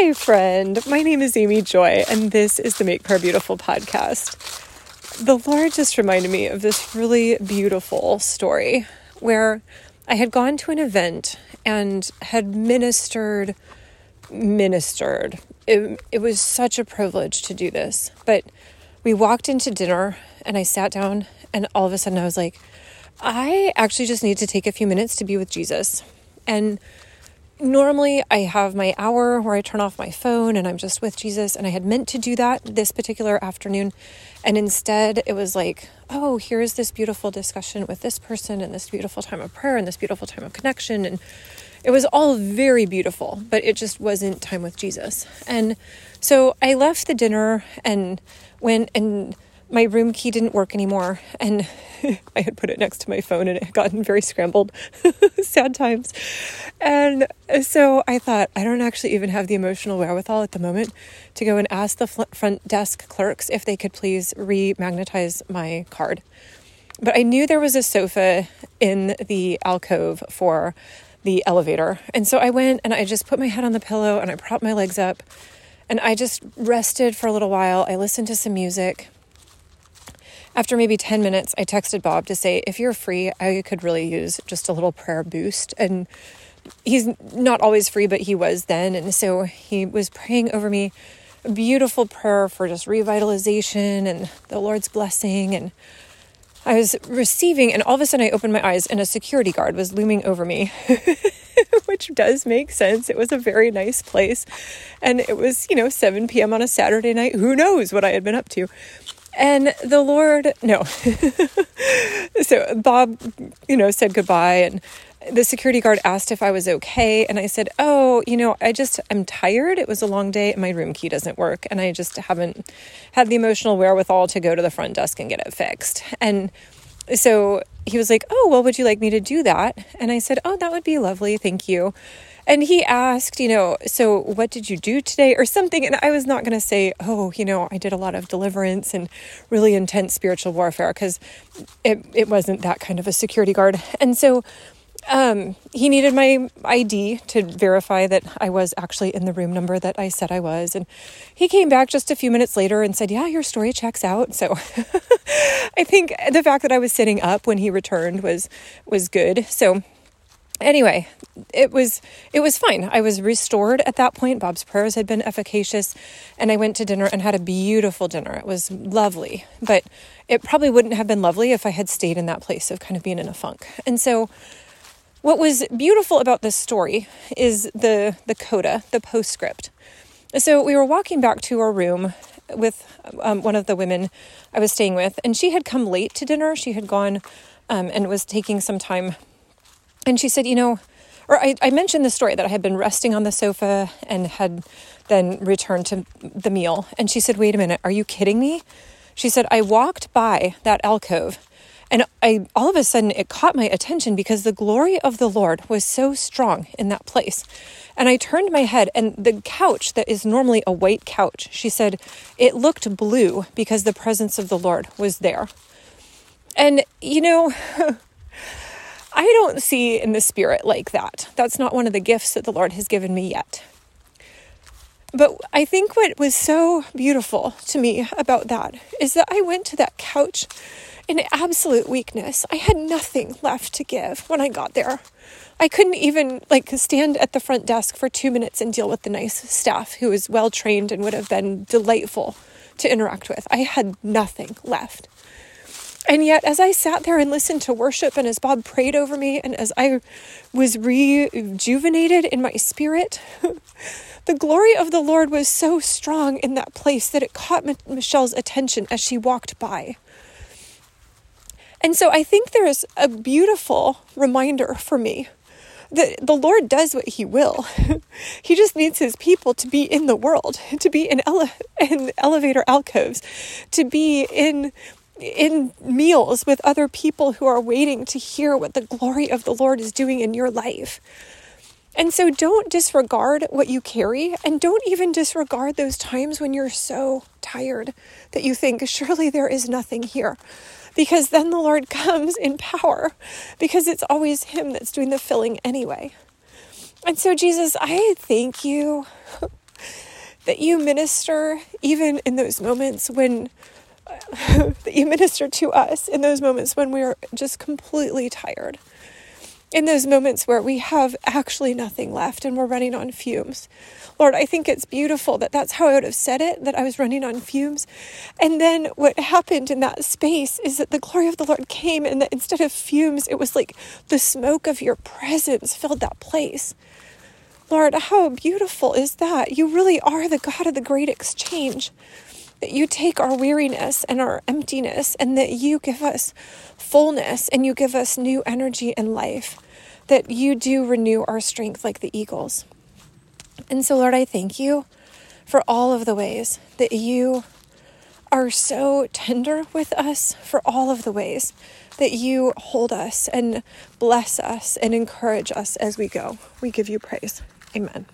Hi, friend. My name is Amy Joy, and this is the Make Prayer Beautiful podcast. The Lord just reminded me of this really beautiful story where I had gone to an event and had ministered, ministered. It, it was such a privilege to do this. But we walked into dinner, and I sat down, and all of a sudden I was like, I actually just need to take a few minutes to be with Jesus. And normally I have my hour where I turn off my phone and I'm just with Jesus. And I had meant to do that this particular afternoon. And instead, it was like, oh, here's this beautiful discussion with this person and this beautiful time of prayer and this beautiful time of connection. And it was all very beautiful, but it just wasn't time with Jesus. And so I left the dinner and went and my room key didn't work anymore and I had put it next to my phone and it had gotten very scrambled. Sad times. And so I thought, I don't actually even have the emotional wherewithal at the moment to go and ask the front desk clerks if they could please re magnetize my card. But I knew there was a sofa in the alcove for the elevator. And so I went and I just put my head on the pillow and I propped my legs up and I just rested for a little while. I listened to some music after maybe 10 minutes, I texted Bob to say, if you're free, I could really use just a little prayer boost. And he's not always free, but he was then. And so he was praying over me a beautiful prayer for just revitalization and the Lord's blessing. And I was receiving, and all of a sudden I opened my eyes, and a security guard was looming over me, which does make sense. It was a very nice place. And it was, you know, 7 p.m. on a Saturday night. Who knows what I had been up to? And the Lord, no. so Bob, you know, said goodbye and the security guard asked if I was okay. And I said, Oh, you know, I just, I'm tired. It was a long day. My room key doesn't work. And I just haven't had the emotional wherewithal to go to the front desk and get it fixed. And so he was like, Oh, well, would you like me to do that? And I said, Oh, that would be lovely. Thank you. And he asked, you know, so what did you do today or something? And I was not going to say, oh, you know, I did a lot of deliverance and really intense spiritual warfare because it, it wasn't that kind of a security guard. And so um, he needed my ID to verify that I was actually in the room number that I said I was. And he came back just a few minutes later and said, Yeah, your story checks out. So I think the fact that I was sitting up when he returned was was good. So anyway it was it was fine i was restored at that point bob's prayers had been efficacious and i went to dinner and had a beautiful dinner it was lovely but it probably wouldn't have been lovely if i had stayed in that place of kind of being in a funk and so what was beautiful about this story is the the coda the postscript so we were walking back to our room with um, one of the women i was staying with and she had come late to dinner she had gone um, and was taking some time and she said, you know, or I, I mentioned the story that I had been resting on the sofa and had then returned to the meal. And she said, wait a minute, are you kidding me? She said, I walked by that alcove and I all of a sudden it caught my attention because the glory of the Lord was so strong in that place. And I turned my head and the couch that is normally a white couch, she said, it looked blue because the presence of the Lord was there. And you know, I don't see in the spirit like that. That's not one of the gifts that the Lord has given me yet. But I think what was so beautiful to me about that is that I went to that couch in absolute weakness. I had nothing left to give when I got there. I couldn't even like stand at the front desk for 2 minutes and deal with the nice staff who was well trained and would have been delightful to interact with. I had nothing left. And yet, as I sat there and listened to worship, and as Bob prayed over me, and as I was rejuvenated in my spirit, the glory of the Lord was so strong in that place that it caught Michelle's attention as she walked by. And so I think there is a beautiful reminder for me that the Lord does what He will. he just needs His people to be in the world, to be in, ele- in elevator alcoves, to be in in meals with other people who are waiting to hear what the glory of the Lord is doing in your life. And so don't disregard what you carry and don't even disregard those times when you're so tired that you think, surely there is nothing here. Because then the Lord comes in power because it's always Him that's doing the filling anyway. And so, Jesus, I thank you that you minister even in those moments when that you minister to us in those moments when we're just completely tired. In those moments where we have actually nothing left and we're running on fumes. Lord, I think it's beautiful that that's how I would have said it, that I was running on fumes. And then what happened in that space is that the glory of the Lord came, and that instead of fumes, it was like the smoke of your presence filled that place. Lord, how beautiful is that? You really are the God of the great exchange that you take our weariness and our emptiness and that you give us fullness and you give us new energy and life, that you do renew our strength like the eagles. And so, Lord, I thank you for all of the ways that you are so tender with us, for all of the ways that you hold us and bless us and encourage us as we go. We give you praise. Amen.